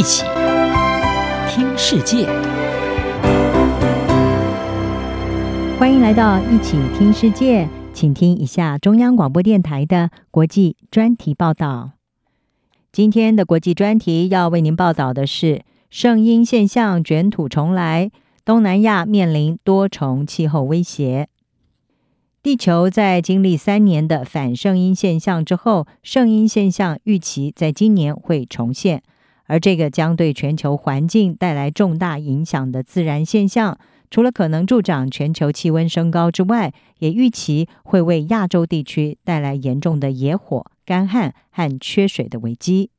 一起听世界，欢迎来到一起听世界，请听一下中央广播电台的国际专题报道。今天的国际专题要为您报道的是圣婴现象卷土重来，东南亚面临多重气候威胁。地球在经历三年的反圣婴现象之后，圣婴现象预期在今年会重现，而这个将对全球环境带来重大影响的自然现象，除了可能助长全球气温升高之外，也预期会为亚洲地区带来严重的野火、干旱和缺水的危机。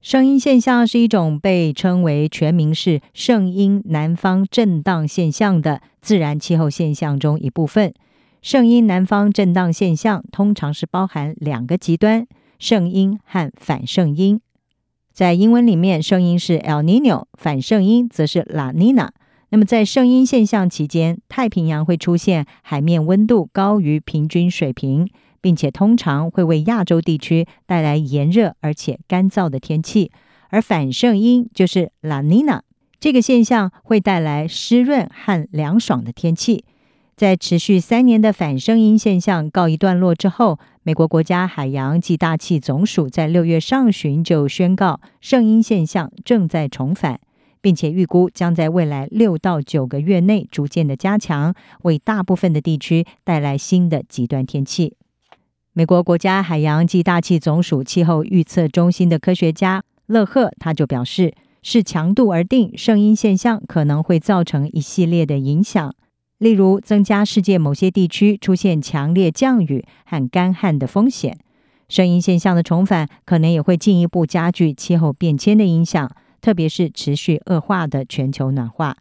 圣音现象是一种被称为全名是圣音南方震荡现象的自然气候现象中一部分。圣音南方震荡现象通常是包含两个极端：圣音和反圣音。在英文里面，圣音是 El Niño，反圣音则是 La Nina。那么在圣音现象期间，太平洋会出现海面温度高于平均水平，并且通常会为亚洲地区带来炎热而且干燥的天气；而反圣音就是 La Nina，这个现象会带来湿润和凉爽的天气。在持续三年的反圣婴现象告一段落之后，美国国家海洋及大气总署在六月上旬就宣告，圣婴现象正在重返，并且预估将在未来六到九个月内逐渐的加强，为大部分的地区带来新的极端天气。美国国家海洋及大气总署气候预测中心的科学家勒赫他就表示，视强度而定，圣婴现象可能会造成一系列的影响。例如，增加世界某些地区出现强烈降雨和干旱的风险。圣婴现象的重返可能也会进一步加剧气候变迁的影响，特别是持续恶化的全球暖化。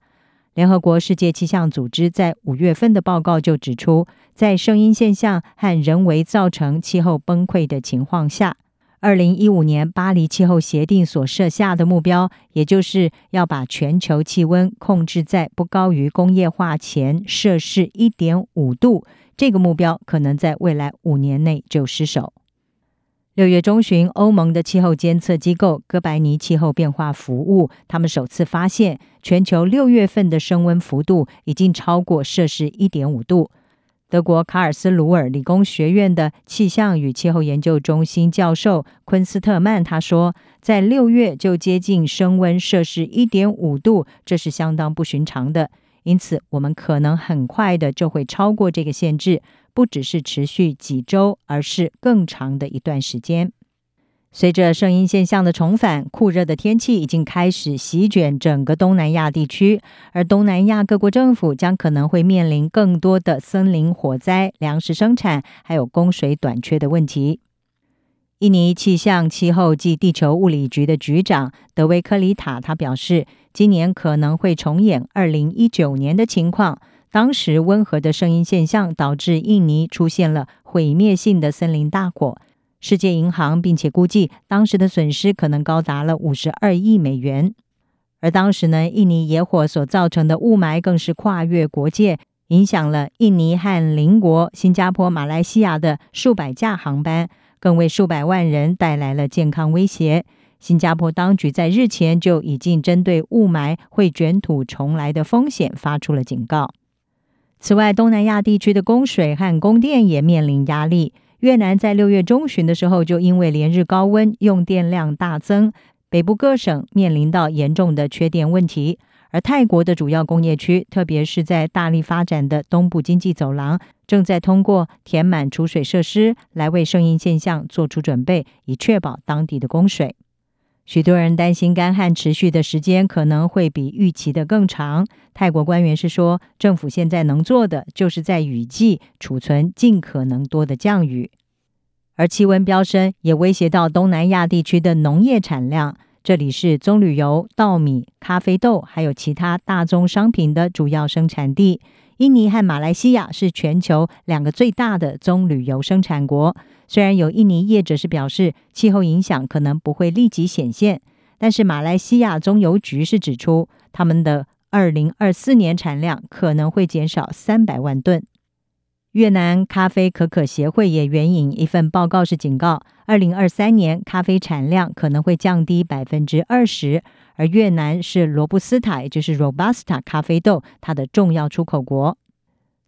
联合国世界气象组织在五月份的报告就指出，在圣婴现象和人为造成气候崩溃的情况下，二零一五年巴黎气候协定所设下的目标，也就是要把全球气温控制在不高于工业化前摄氏一点五度，这个目标可能在未来五年内就失守。六月中旬，欧盟的气候监测机构哥白尼气候变化服务，他们首次发现全球六月份的升温幅度已经超过摄氏一点五度。德国卡尔斯鲁尔理工学院的气象与气候研究中心教授昆斯特曼他说，在六月就接近升温摄氏一点五度，这是相当不寻常的。因此，我们可能很快的就会超过这个限制，不只是持续几周，而是更长的一段时间。随着圣婴现象的重返，酷热的天气已经开始席卷整个东南亚地区，而东南亚各国政府将可能会面临更多的森林火灾、粮食生产还有供水短缺的问题。印尼气象、气候暨地球物理局的局长德威科里塔他表示，今年可能会重演二零一九年的情况，当时温和的圣婴现象导致印尼出现了毁灭性的森林大火。世界银行并且估计，当时的损失可能高达了五十二亿美元。而当时呢，印尼野火所造成的雾霾更是跨越国界，影响了印尼和邻国新加坡、马来西亚的数百架航班，更为数百万人带来了健康威胁。新加坡当局在日前就已经针对雾霾会卷土重来的风险发出了警告。此外，东南亚地区的供水和供电也面临压力。越南在六月中旬的时候，就因为连日高温，用电量大增，北部各省面临到严重的缺电问题。而泰国的主要工业区，特别是在大力发展的东部经济走廊，正在通过填满储水设施来为圣婴现象做出准备，以确保当地的供水。许多人担心干旱持续的时间可能会比预期的更长。泰国官员是说，政府现在能做的就是在雨季储存尽可能多的降雨。而气温飙升也威胁到东南亚地区的农业产量。这里是棕榈油、稻米、咖啡豆还有其他大宗商品的主要生产地。印尼和马来西亚是全球两个最大的棕榈油生产国。虽然有印尼业者是表示气候影响可能不会立即显现，但是马来西亚棕油局是指出，他们的二零二四年产量可能会减少三百万吨。越南咖啡可可协会也援引一份报告是警告，二零二三年咖啡产量可能会降低百分之二十，而越南是罗布斯塔，也就是 Robusta 咖啡豆，它的重要出口国。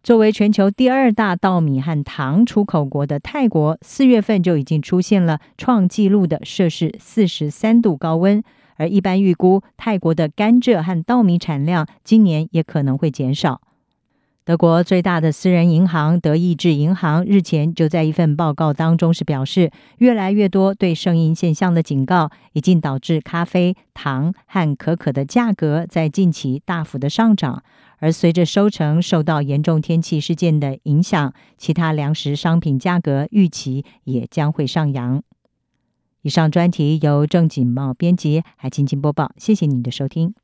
作为全球第二大稻米和糖出口国的泰国，四月份就已经出现了创纪录的摄氏四十三度高温，而一般预估泰国的甘蔗和稻米产量今年也可能会减少。德国最大的私人银行德意志银行日前就在一份报告当中是表示，越来越多对声音现象的警告，已经导致咖啡、糖和可可的价格在近期大幅的上涨。而随着收成受到严重天气事件的影响，其他粮食商品价格预期也将会上扬。以上专题由郑锦茂编辑，海清清播报，谢谢您的收听。